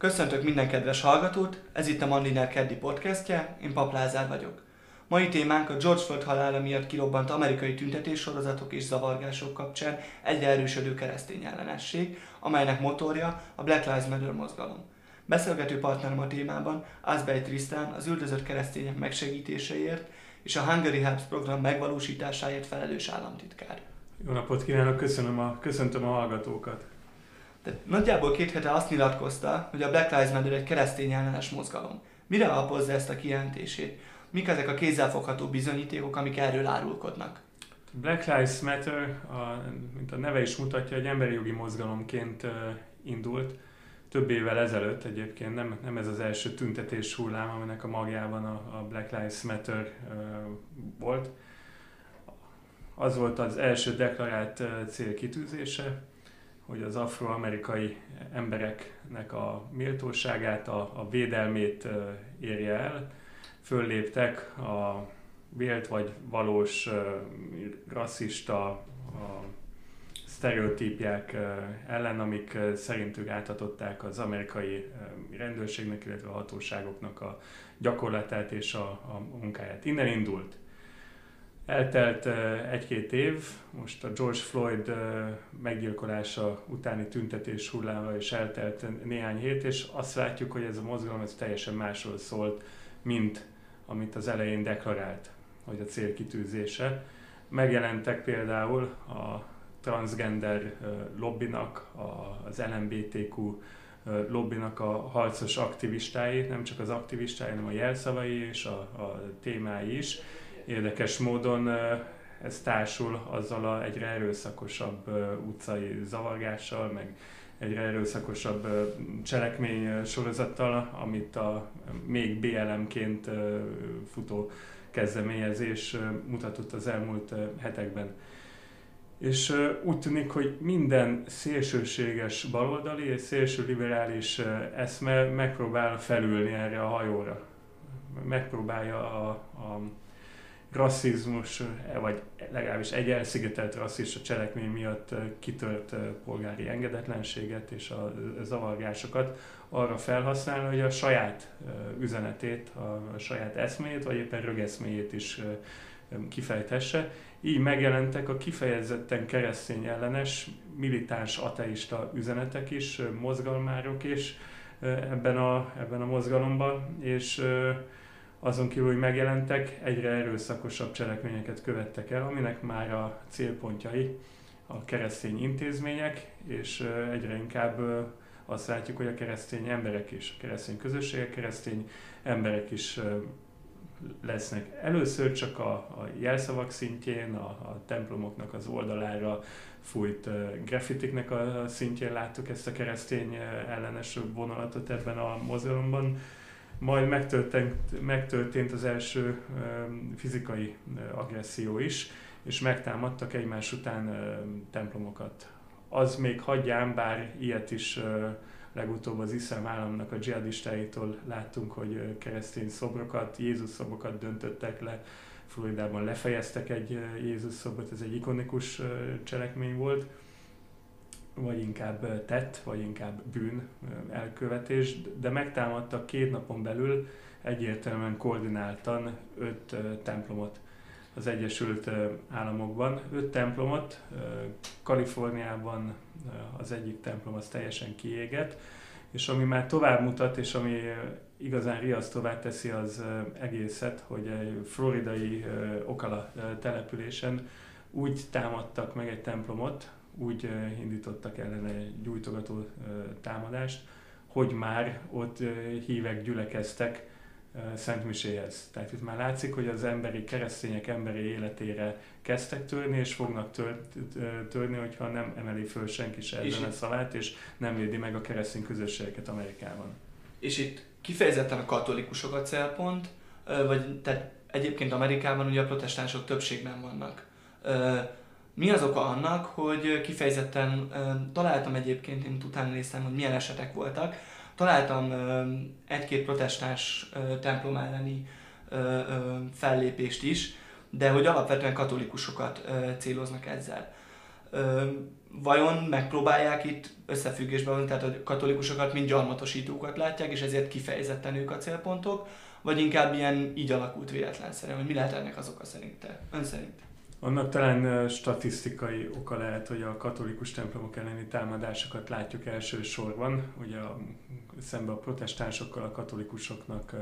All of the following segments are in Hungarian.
Köszöntök minden kedves hallgatót, ez itt a Mandiner Keddi podcastje, én Pap Lázár vagyok. Mai témánk a George Floyd halála miatt kirobbant amerikai tüntetéssorozatok és zavargások kapcsán egyre erősödő keresztény ellenesség, amelynek motorja a Black Lives Matter mozgalom. Beszélgető partnerem a témában Azbej Trisztán az üldözött keresztények megsegítéséért és a Hungary Helps program megvalósításáért felelős államtitkár. Jó napot kívánok, köszönöm a, köszöntöm a hallgatókat. Tehát nagyjából két hete azt nyilatkozta, hogy a Black Lives Matter egy keresztény ellenes mozgalom. Mire alapozza ezt a kijelentését? Mik ezek a kézzelfogható bizonyítékok, amik erről árulkodnak? Black Lives Matter, a, mint a neve is mutatja, egy emberi jogi mozgalomként indult. Több évvel ezelőtt egyébként nem, nem ez az első tüntetés hullám, aminek a magjában a, a Black Lives Matter volt. Az volt az első deklarált uh, célkitűzése, hogy az afroamerikai embereknek a méltóságát, a, a védelmét érje el. Fölléptek a vélt vagy valós rasszista a sztereotípiák ellen, amik szerintük átadották az amerikai rendőrségnek, illetve a hatóságoknak a gyakorlatát és a, a munkáját. Innen indult. Eltelt egy-két év, most a George Floyd meggyilkolása utáni tüntetés hullámra is eltelt néhány hét, és azt látjuk, hogy ez a mozgalom ez teljesen másról szólt, mint amit az elején deklarált, hogy a célkitűzése. Megjelentek például a transgender lobbinak, az LMBTQ lobbinak a harcos aktivistái, nem csak az aktivistái, hanem a jelszavai és a, a témái is Érdekes módon ez társul azzal a egyre erőszakosabb utcai zavargással, meg egyre erőszakosabb cselekmény sorozattal, amit a még BLM-ként futó kezdeményezés mutatott az elmúlt hetekben. És úgy tűnik, hogy minden szélsőséges baloldali és szélső liberális eszme megpróbál felülni erre a hajóra. Megpróbálja a, a rasszizmus, vagy legalábbis egy elszigetelt rasszista cselekmény miatt kitört polgári engedetlenséget és a zavargásokat arra felhasználni, hogy a saját üzenetét, a saját eszméjét, vagy éppen rögeszméjét is kifejtesse. Így megjelentek a kifejezetten keresztény ellenes, militáns ateista üzenetek is, mozgalmárok is ebben a, ebben a mozgalomban, és azon kívül, hogy megjelentek, egyre erőszakosabb cselekményeket követtek el, aminek már a célpontjai a keresztény intézmények, és egyre inkább azt látjuk, hogy a keresztény emberek is, a keresztény közösségek, keresztény emberek is lesznek. Először csak a, a jelszavak szintjén, a, a templomoknak az oldalára fújt uh, graffitiknek a szintjén láttuk ezt a keresztény ellenes vonalatot ebben a mozgalomban majd megtörtént, megtörtént az első fizikai agresszió is, és megtámadtak egymás után templomokat. Az még hagyján, bár ilyet is legutóbb az iszlám államnak a dzsihadistáitól láttunk, hogy keresztény szobrokat, Jézus szobrokat döntöttek le, Floridában lefejeztek egy Jézus szobrot, ez egy ikonikus cselekmény volt vagy inkább tett, vagy inkább bűn elkövetés, de megtámadtak két napon belül egyértelműen koordináltan öt templomot az Egyesült Államokban. Öt templomot, Kaliforniában az egyik templom az teljesen kiégett, és ami már tovább mutat, és ami igazán riasztóvá teszi az egészet, hogy egy floridai Okala településen úgy támadtak meg egy templomot, úgy indítottak ellene gyújtogató támadást, hogy már ott hívek gyülekeztek Szent Miséhez. Tehát itt már látszik, hogy az emberi keresztények emberi életére kezdtek törni, és fognak tör, törni, hogyha nem emeli föl senki se ezen a szavát, és nem védi meg a keresztény közösségeket Amerikában. És itt kifejezetten a katolikusok a célpont, vagy tehát egyébként Amerikában ugye a protestánsok többségben vannak. Mi az oka annak, hogy kifejezetten találtam egyébként, én utána néztem, hogy milyen esetek voltak, találtam egy-két protestáns templom elleni fellépést is, de hogy alapvetően katolikusokat céloznak ezzel. Vajon megpróbálják itt összefüggésben tehát a katolikusokat mint gyarmatosítókat látják, és ezért kifejezetten ők a célpontok, vagy inkább ilyen így alakult véletlenszerűen, hogy mi lehet ennek az oka szerint, ön szerint? Annak talán statisztikai oka lehet, hogy a katolikus templomok elleni támadásokat látjuk elsősorban. Ugye szemben a protestánsokkal a katolikusoknak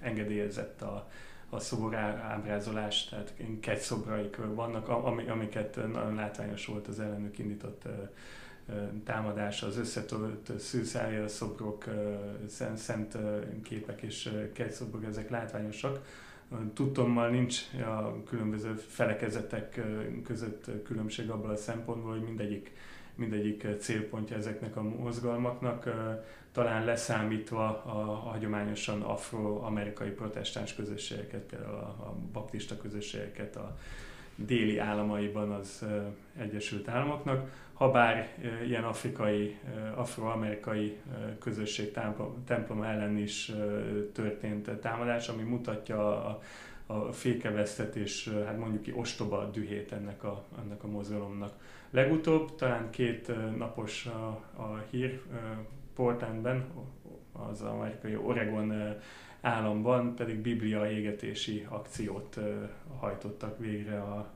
engedélyezett a, a szobor ábrázolás, tehát kegyszobraik vannak, amiket nagyon látványos volt az ellenük indított támadása, az összetölt szűszája szobrok, szent, képek és kegyszobrok, ezek látványosak Tudtommal nincs a különböző felekezetek között különbség abban a szempontból, hogy mindegyik, mindegyik célpontja ezeknek a mozgalmaknak, talán leszámítva a, a hagyományosan afro-amerikai protestáns közösségeket, például a, a baptista közösségeket a déli államaiban az Egyesült Államoknak, habár ilyen afrikai, afroamerikai közösség templom ellen is történt támadás, ami mutatja a, a fékevesztet és hát mondjuk ki ostoba dühét ennek a, ennek a mozgalomnak. Legutóbb, talán két napos a, a hír Portlandben, az amerikai Oregon államban pedig biblia égetési akciót hajtottak végre a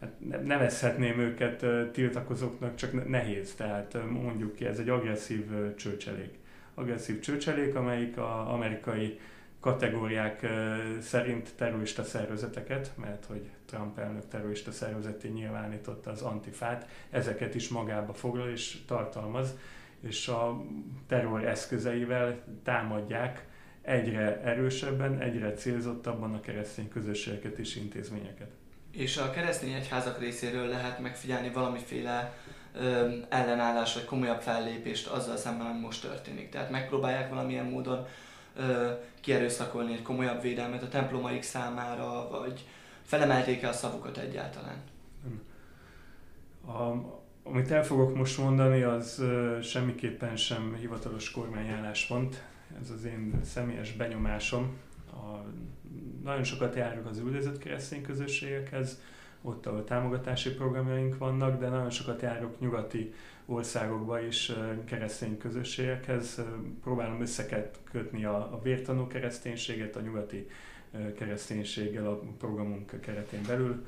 hát nevezhetném őket tiltakozóknak, csak nehéz, tehát mondjuk ki, ez egy agresszív csőcselék. Agresszív csőcselék, amelyik az amerikai kategóriák szerint terrorista szervezeteket, mert hogy Trump elnök terrorista szervezeté nyilvánította az antifát, ezeket is magába foglal és tartalmaz, és a terror eszközeivel támadják egyre erősebben, egyre célzottabban a keresztény közösségeket és intézményeket. És a keresztény egyházak részéről lehet megfigyelni valamiféle ö, ellenállás vagy komolyabb fellépést azzal szemben, ami most történik. Tehát megpróbálják valamilyen módon ö, kierőszakolni egy komolyabb védelmet a templomaik számára, vagy felemelték-e a szavukat egyáltalán? A, amit el fogok most mondani, az ö, semmiképpen sem hivatalos kormányálláspont. Ez az én személyes benyomásom. A nagyon sokat járok az üldözött keresztény közösségekhez, ott, ahol támogatási programjaink vannak, de nagyon sokat járok nyugati országokba is keresztény közösségekhez. Próbálom összekötni a, a vértanú kereszténységet a nyugati kereszténységgel a programunk keretén belül,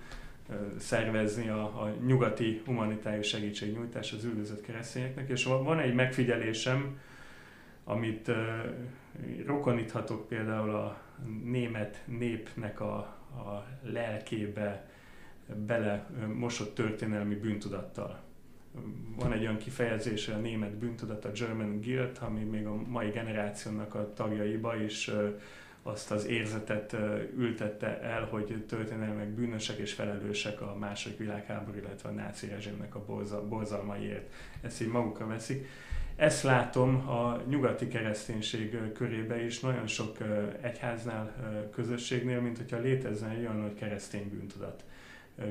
szervezni a, a nyugati humanitárius segítségnyújtás az üldözött keresztényeknek, és van egy megfigyelésem, amit rokoníthatok például a német népnek a, a lelkébe bele mosott történelmi bűntudattal. Van egy olyan kifejezés, a német bűntudat, a German Guilt, ami még a mai generációnak a tagjaiba is azt az érzetet ültette el, hogy történelmek bűnösek és felelősek a második világháború, illetve a náci rezsimnek a borzalmaiért. Ezt így magukra veszik. Ezt látom a nyugati kereszténység körébe is, nagyon sok egyháznál, közösségnél, mint hogyha létezne egy olyan nagy keresztény bűntudat.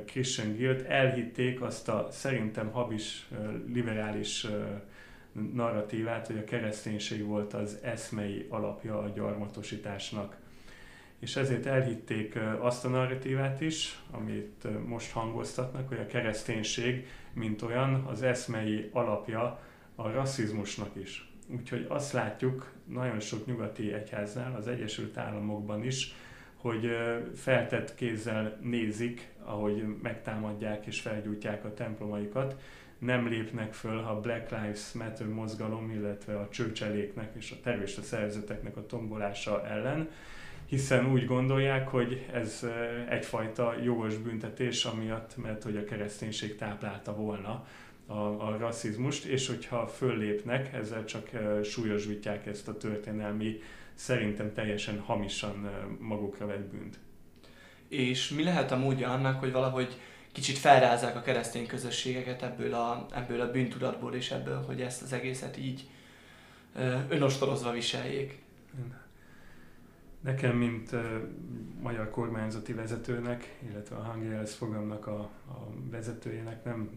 Christian Guild elhitték azt a szerintem habis liberális narratívát, hogy a kereszténység volt az eszmei alapja a gyarmatosításnak. És ezért elhitték azt a narratívát is, amit most hangoztatnak, hogy a kereszténység, mint olyan, az eszmei alapja a rasszizmusnak is. Úgyhogy azt látjuk nagyon sok nyugati egyháznál, az Egyesült Államokban is, hogy feltett kézzel nézik, ahogy megtámadják és felgyújtják a templomaikat, nem lépnek föl a Black Lives Matter mozgalom, illetve a csőcseléknek és a terrorista szervezeteknek a tombolása ellen, hiszen úgy gondolják, hogy ez egyfajta jogos büntetés, amiatt, mert hogy a kereszténység táplálta volna a, a rasszizmust, és hogyha föllépnek, ezzel csak súlyosbítják ezt a történelmi, szerintem teljesen hamisan magukra vett bűnt. És mi lehet a módja annak, hogy valahogy kicsit felrázzák a keresztény közösségeket ebből a, ebből a bűntudatból és ebből, hogy ezt az egészet így önostorozva viseljék? Nekem, mint magyar kormányzati vezetőnek, illetve a Hungary programnak a, a vezetőjének nem,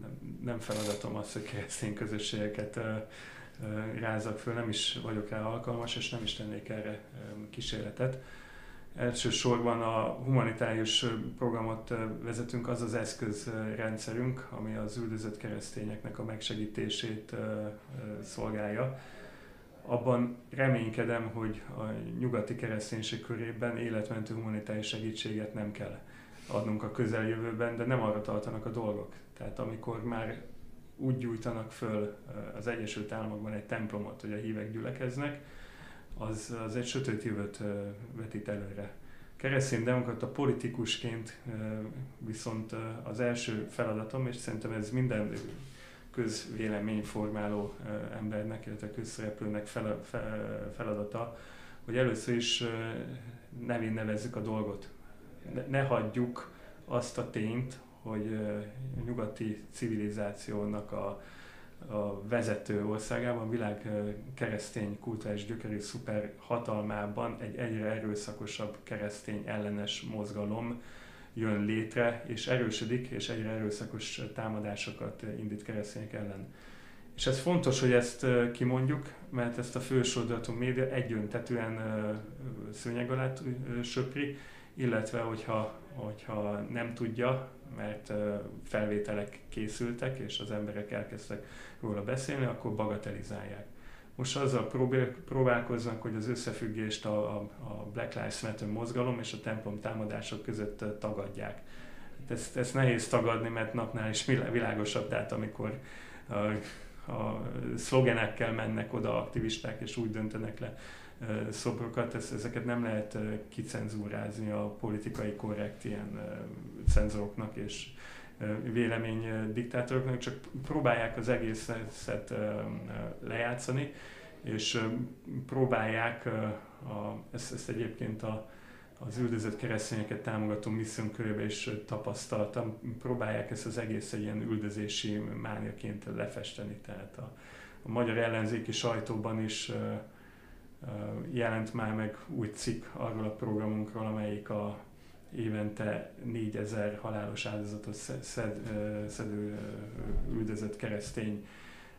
nem, feladatom az, hogy keresztény közösségeket rázak föl, nem is vagyok rá alkalmas, és nem is tennék erre kísérletet. Elsősorban a humanitárius programot vezetünk, az az eszközrendszerünk, ami az üldözött keresztényeknek a megsegítését szolgálja. Abban reménykedem, hogy a nyugati kereszténység körében életmentő humanitárius segítséget nem kell adnunk a közeljövőben, de nem arra tartanak a dolgok. Tehát amikor már úgy gyújtanak föl az Egyesült Államokban egy templomot, hogy a hívek gyülekeznek, az, az egy sötét jövőt vetít előre. Keresztény demokrata politikusként viszont az első feladatom, és szerintem ez minden közvéleményformáló embernek, illetve közszereplőnek feladata, hogy először is nevén nevezzük a dolgot. Ne hagyjuk azt a tényt, hogy a nyugati civilizációnak a, a vezető országában, a világ keresztény kulturális gyökerű szuper hatalmában egy egyre erőszakosabb keresztény ellenes mozgalom jön létre, és erősödik, és egyre erőszakos támadásokat indít keresztények ellen. És ez fontos, hogy ezt kimondjuk, mert ezt a fősodratú média egyöntetően szőnyeg alá söpri, illetve hogyha, hogyha nem tudja, mert felvételek készültek, és az emberek elkezdtek róla beszélni, akkor bagatelizálják. Most azzal próbálkoznak, hogy az összefüggést a, a Black Lives Matter mozgalom és a templom támadások között tagadják. Hát ezt, ezt nehéz tagadni, mert napnál is világosabb, tehát amikor a, a szlogenekkel mennek oda aktivisták, és úgy döntenek le szobrokat, ezeket nem lehet kicenzúrázni a politikai korrekt ilyen cenzoroknak és vélemény diktátoroknak, csak próbálják az egészet lejátszani, és próbálják, a, ezt, ezt egyébként a, az üldözött keresztényeket támogató misszión körében is tapasztaltam, próbálják ezt az egész egy ilyen üldözési mániaként lefesteni. Tehát a, a magyar ellenzéki sajtóban is jelent már meg új cikk arról a programunkról, amelyik a évente 4000 halálos áldozatot szed, szedő üldözött keresztény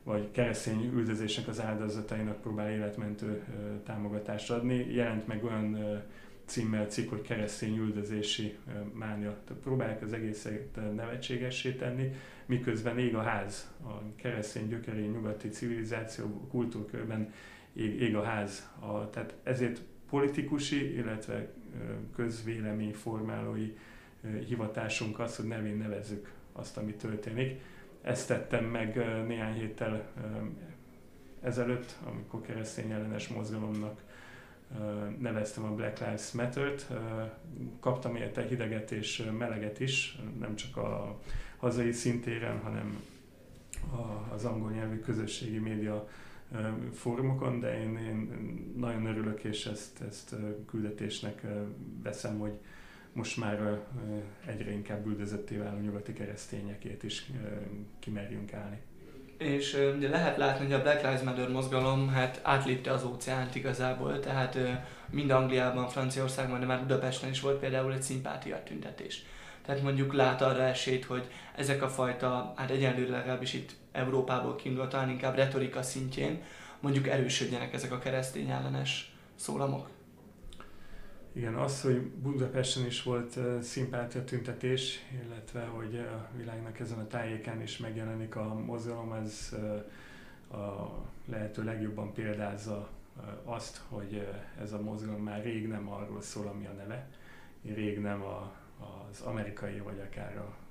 vagy keresztény üldözésnek az áldozatainak próbál életmentő támogatást adni. Jelent meg olyan címmel cikk, hogy keresztény üldözési mánia. Próbálják az egészet nevetségessé tenni, miközben ég a ház. A keresztény gyökerény nyugati civilizáció kultúrkörben ég, ég a ház. A, tehát ezért politikusi, illetve közvélemény formálói hivatásunk az, hogy nevén nevezzük azt, ami történik. Ezt tettem meg néhány héttel ezelőtt, amikor keresztény ellenes mozgalomnak neveztem a Black Lives Matter-t. Kaptam érte hideget és meleget is, nem csak a hazai szintéren, hanem az angol nyelvű közösségi média fórumokon, de én, én nagyon örülök, és ezt, ezt küldetésnek veszem, hogy most már egyre inkább üldözötté váló nyugati keresztényekért is kimerjünk állni. És ugye lehet látni, hogy a Black Lives Matter mozgalom hát átlépte az óceánt igazából, tehát mind Angliában, Franciaországban, de már Budapesten is volt például egy szimpátia tüntetés. Tehát mondjuk lát arra esélyt, hogy ezek a fajta, hát egyenlőre legalábbis itt Európából kiindulva, talán inkább retorika szintjén mondjuk erősödjenek ezek a keresztény ellenes szólamok? Igen, az, hogy Budapesten is volt uh, szimpátia tüntetés, illetve hogy a világnak ezen a tájékán is megjelenik a mozgalom, ez uh, a lehető legjobban példázza uh, azt, hogy ez a mozgalom már rég nem arról szól, ami a neve, rég nem a, az amerikai vagy akár a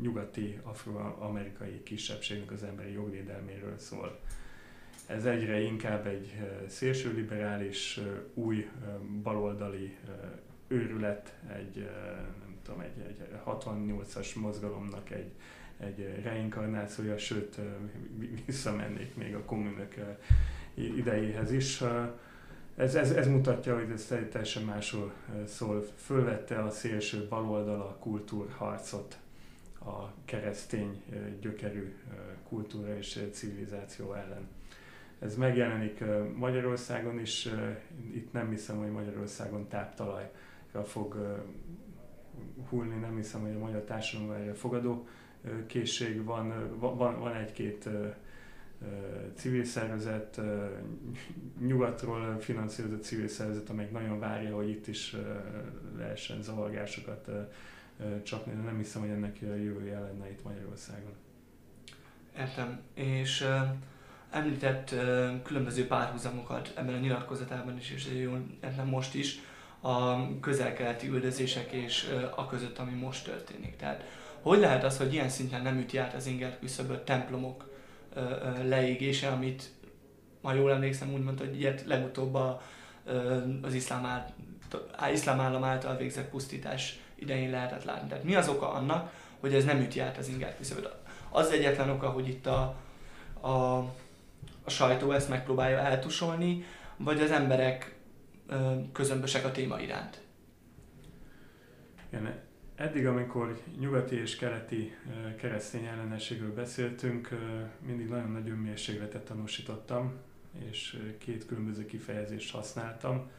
nyugati afroamerikai kisebbségnek az emberi jogvédelméről szól ez egyre inkább egy szélsőliberális, új baloldali őrület, egy, nem tudom, egy, egy 68-as mozgalomnak egy, egy reinkarnációja, sőt visszamennék még a kommunök idejéhez is. Ez, ez, ez mutatja, hogy ez teljesen másról szól. Fölvette a szélső baloldal a kultúrharcot a keresztény gyökerű kultúra és civilizáció ellen. Ez megjelenik Magyarországon is, itt nem hiszem, hogy Magyarországon táptalajra fog hullni, nem hiszem, hogy a magyar társadalomban erre fogadó készség van, van, van egy-két civil szervezet, nyugatról finanszírozott civil szervezet, amelyik nagyon várja, hogy itt is lehessen zavargásokat de nem hiszem, hogy ennek jövője lenne itt Magyarországon. Értem. És említett különböző párhuzamokat ebben a nyilatkozatában is, és jól értem most is, a közel-keleti üldözések és a között, ami most történik. Tehát hogy lehet az, hogy ilyen szinten nem üti át az inger küszöböt templomok leégése, amit, ha jól emlékszem, úgy mondta, hogy ilyet legutóbb a, az iszlám, áll, iszlám állam által végzett pusztítás idején lehetett látni. Tehát mi az oka annak, hogy ez nem üti át az inger küszöböt? Az egyetlen oka, hogy itt a, a, a sajtó ezt megpróbálja eltusolni, vagy az emberek ö, közömbösek a téma iránt? Igen, eddig, amikor nyugati és keleti keresztény ellenességről beszéltünk, mindig nagyon nagy önmérségletet tanúsítottam, és két különböző kifejezést használtam.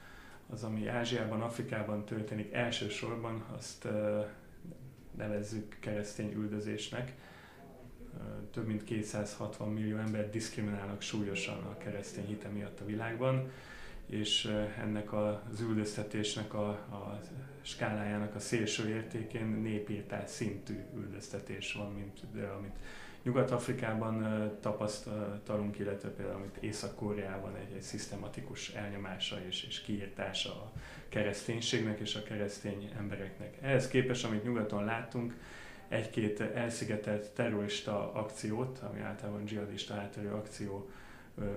Az, ami Ázsiában, Afrikában történik elsősorban, azt nevezzük keresztény üldözésnek. Több mint 260 millió ember diszkriminálnak súlyosan a keresztény hite miatt a világban, és ennek az üldöztetésnek a, a skálájának a szélső értékén népírtás szintű üldöztetés van, mint amit Nyugat-Afrikában tapasztalunk, illetve például amit Észak-Koreában egy, egy szisztematikus elnyomása és, és kiírtása a kereszténységnek és a keresztény embereknek. Ehhez képest, amit nyugaton látunk, egy-két elszigetelt terrorista akciót, ami általában dzsihadista átörő akció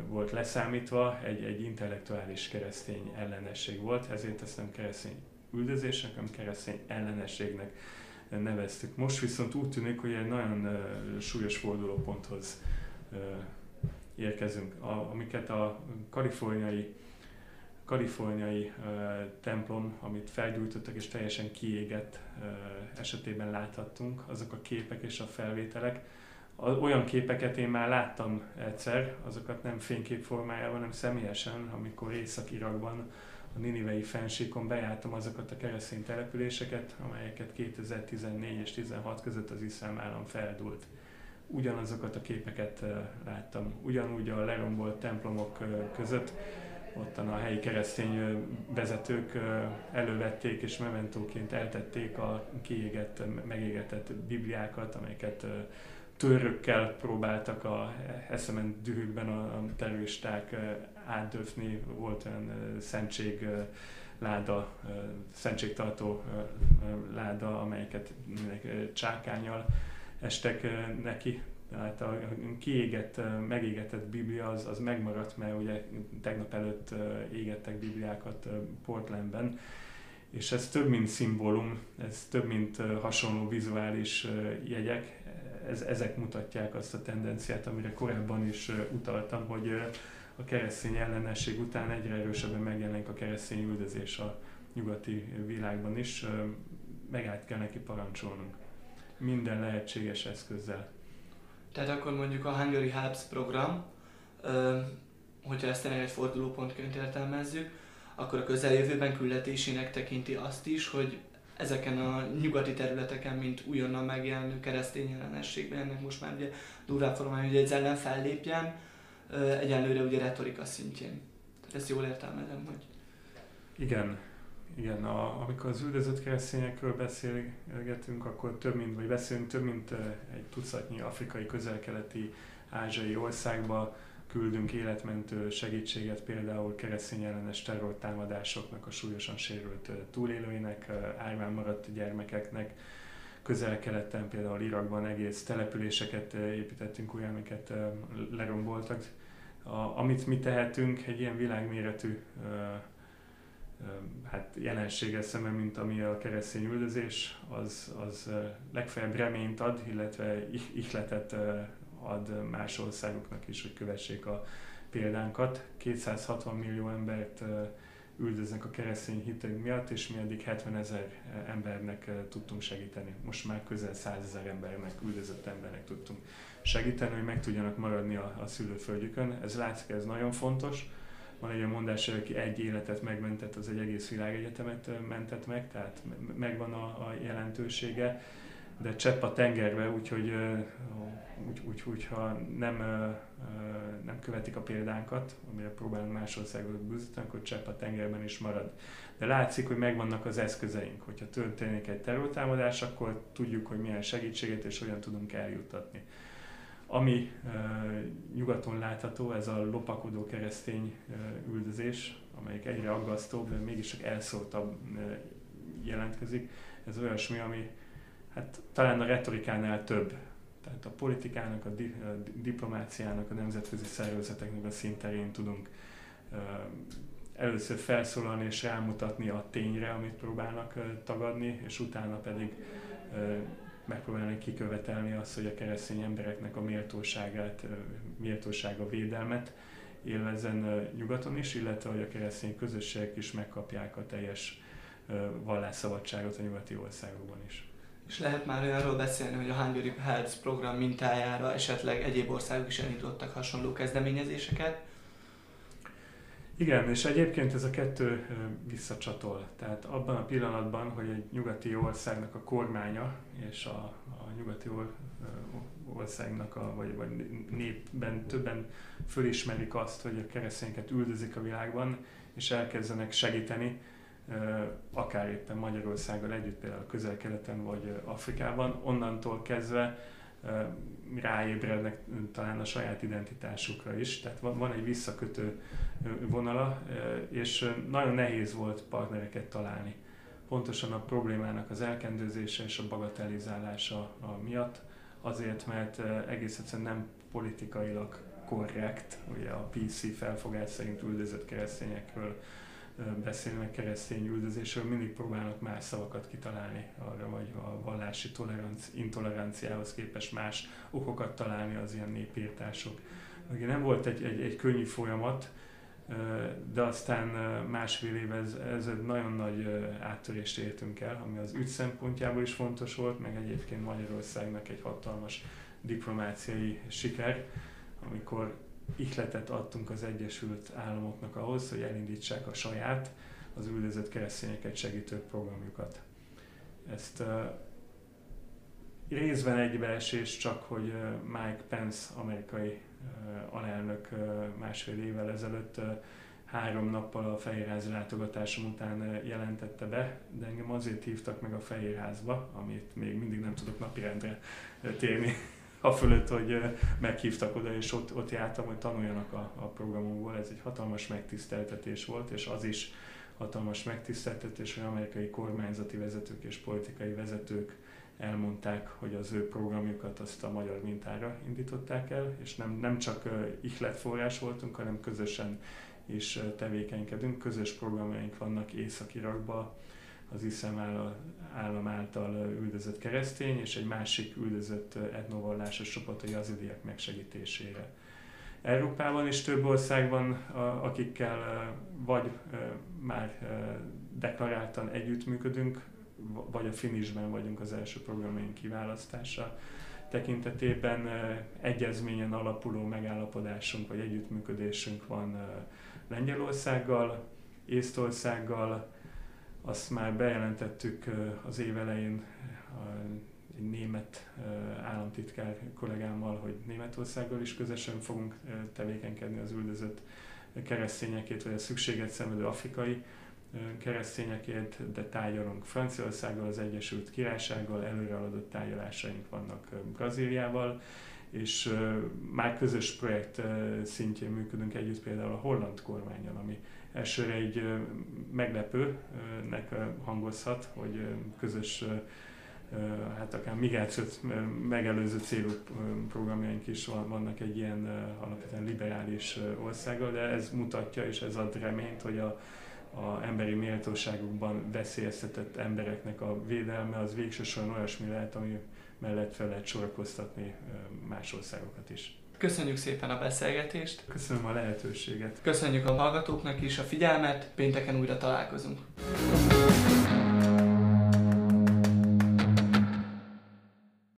volt leszámítva, egy, egy intellektuális keresztény ellenesség volt, ezért ezt nem keresztény üldözésnek, hanem keresztény ellenességnek neveztük. Most viszont úgy tűnik, hogy egy nagyon súlyos fordulóponthoz érkezünk, amiket a kaliforniai kaliforniai templom, amit felgyújtottak és teljesen kiégett esetében láthattunk, azok a képek és a felvételek. Olyan képeket én már láttam egyszer, azokat nem fénykép formájában, hanem személyesen, amikor Észak-Irakban a Ninivei fensíkon bejártam azokat a keresztény településeket, amelyeket 2014 és 16 között az iszlám állam feldult. Ugyanazokat a képeket láttam, ugyanúgy a lerombolt templomok között ottan a helyi keresztény vezetők elővették és mementóként eltették a kiégett, megégetett bibliákat, amelyeket törökkel próbáltak a eszement dühükben a terroristák átdöfni. Volt olyan szentség láda, szentségtartó láda, amelyeket csákányal estek neki, tehát a kiégett, megégetett Biblia az, az megmaradt, mert ugye tegnap előtt égettek Bibliákat Portlandben, és ez több mint szimbólum, ez több mint hasonló vizuális jegyek, ez, ezek mutatják azt a tendenciát, amire korábban is utaltam, hogy a keresztény ellenesség után egyre erősebben megjelenik a keresztény üldözés a nyugati világban is, meg át kell neki parancsolnunk minden lehetséges eszközzel. Tehát akkor mondjuk a Hungary Helps program, hogyha ezt egy fordulópontként értelmezzük, akkor a közeljövőben küldetésének tekinti azt is, hogy ezeken a nyugati területeken, mint újonnan megjelenő keresztény ellenességben, ennek most már ugye durvább formája, hogy ez ellen fellépjen, egyenlőre ugye retorika szintjén. Tehát ezt jól értelmezem, hogy... Igen, igen, a, amikor az üldözött keresztényekről beszélgetünk, akkor több mint, vagy beszélünk több mint egy tucatnyi afrikai, közel-keleti, ázsiai országba küldünk életmentő segítséget például keresztény ellenes terrortámadásoknak, a súlyosan sérült túlélőinek, árván maradt gyermekeknek, közel-keleten, például Irakban egész településeket építettünk újra, amiket leromboltak. A, amit mi tehetünk, egy ilyen világméretű hát jelenséggel szemben, mint ami a keresztény üldözés, az, az legfeljebb reményt ad, illetve ihletet ad más országoknak is, hogy kövessék a példánkat. 260 millió embert üldöznek a keresztény hitünk miatt, és mi eddig 70 ezer embernek tudtunk segíteni. Most már közel 100 ezer embernek, üldözött embernek tudtunk segíteni, hogy meg tudjanak maradni a, a szülőföldjükön. Ez látszik, ez nagyon fontos van egy olyan mondás, aki egy életet megmentett, az egy egész világegyetemet mentett meg, tehát megvan a, a jelentősége, de csepp a tengerbe, úgyhogy úgy, Úgyhogy úgy, ha nem, nem követik a példánkat, amire próbálunk más országokat buzdítani, akkor csepp a tengerben is marad. De látszik, hogy megvannak az eszközeink. Hogyha történik egy terrortámadás, akkor tudjuk, hogy milyen segítséget és hogyan tudunk eljuttatni. Ami nyugaton látható, ez a lopakodó keresztény üldözés, amelyik egyre aggasztóbb, de mégis csak elszóltabb jelentkezik. Ez olyasmi, ami hát talán a retorikánál több. Tehát a politikának, a, di, a diplomáciának, a nemzetközi szervezeteknek a szinterén tudunk uh, először felszólalni és rámutatni a tényre, amit próbálnak uh, tagadni, és utána pedig uh, megpróbálni kikövetelni azt, hogy a keresztény embereknek a méltóságát, méltósága védelmet élvezzen nyugaton is, illetve hogy a keresztény közösségek is megkapják a teljes vallásszabadságot a nyugati országokban is. És lehet már olyanról beszélni, hogy a Hungary Health program mintájára esetleg egyéb országok is elindítottak hasonló kezdeményezéseket? Igen, és egyébként ez a kettő visszacsatol. Tehát abban a pillanatban, hogy egy nyugati országnak a kormánya és a, a nyugati országnak, a, vagy, vagy népben többen fölismerik azt, hogy a keresztényeket üldözik a világban, és elkezdenek segíteni, akár éppen Magyarországgal együtt, például közel-keleten vagy Afrikában, onnantól kezdve ráébrednek talán a saját identitásukra is. Tehát van, egy visszakötő vonala, és nagyon nehéz volt partnereket találni. Pontosan a problémának az elkendőzése és a bagatelizálása miatt, azért, mert egész egyszerűen nem politikailag korrekt, ugye a PC felfogás szerint üldözött keresztényekről beszélnek keresztény üldözésről, mindig próbálnak más szavakat kitalálni arra, vagy a vallási toleranci, intoleranciához képest más okokat találni az ilyen népírtások. Ugye nem volt egy, egy, egy könnyű folyamat, de aztán másfél év ez, ez egy nagyon nagy áttörést értünk el, ami az ügy szempontjából is fontos volt, meg egyébként Magyarországnak egy hatalmas diplomáciai siker, amikor ihletet adtunk az Egyesült Államoknak ahhoz, hogy elindítsák a saját, az üldözött keresztényeket segítő programjukat. Ezt részben egybeesés csak, hogy Mike Pence, amerikai alelnök uh, másfél évvel ezelőtt három nappal a Fehérházi látogatásom után jelentette be, de engem azért hívtak meg a Fehérházba, amit még mindig nem tudok napirendre térni a fölött, hogy meghívtak oda, és ott, ott jártam, hogy tanuljanak a, a programunkból. Ez egy hatalmas megtiszteltetés volt, és az is hatalmas megtiszteltetés, hogy amerikai kormányzati vezetők és politikai vezetők elmondták, hogy az ő programjukat azt a magyar mintára indították el, és nem, nem csak ihletforrás voltunk, hanem közösen is tevékenykedünk. Közös programjaink vannak Észak-Irakban, az iszlám állam által üldözött keresztény, és egy másik üldözött etnovallásos csoport a jazidiek megsegítésére. Európában is több országban, akikkel vagy már deklaráltan együttműködünk, vagy a finisben vagyunk az első programjaink kiválasztása tekintetében egyezményen alapuló megállapodásunk vagy együttműködésünk van Lengyelországgal, Észtországgal, azt már bejelentettük az év elején egy német államtitkár kollégámmal, hogy Németországgal is közösen fogunk tevékenykedni az üldözött keresztényekért, vagy a szükséget szenvedő afrikai keresztényekért, de tárgyalunk Franciaországgal, az Egyesült Királysággal, előrehaladott tárgyalásaink vannak Brazíliával, és már közös projekt szintjén működünk együtt például a holland kormányon, ami elsőre egy meglepőnek hangozhat, hogy közös hát akár migrációt megelőző célú programjaink is vannak egy ilyen alapvetően liberális országgal, de ez mutatja és ez ad reményt, hogy a, a emberi méltóságukban veszélyeztetett embereknek a védelme az végső soron olyasmi lehet, ami mellett fel lehet sorakoztatni más országokat is. Köszönjük szépen a beszélgetést. Köszönöm a lehetőséget. Köszönjük a hallgatóknak is a figyelmet, pénteken újra találkozunk.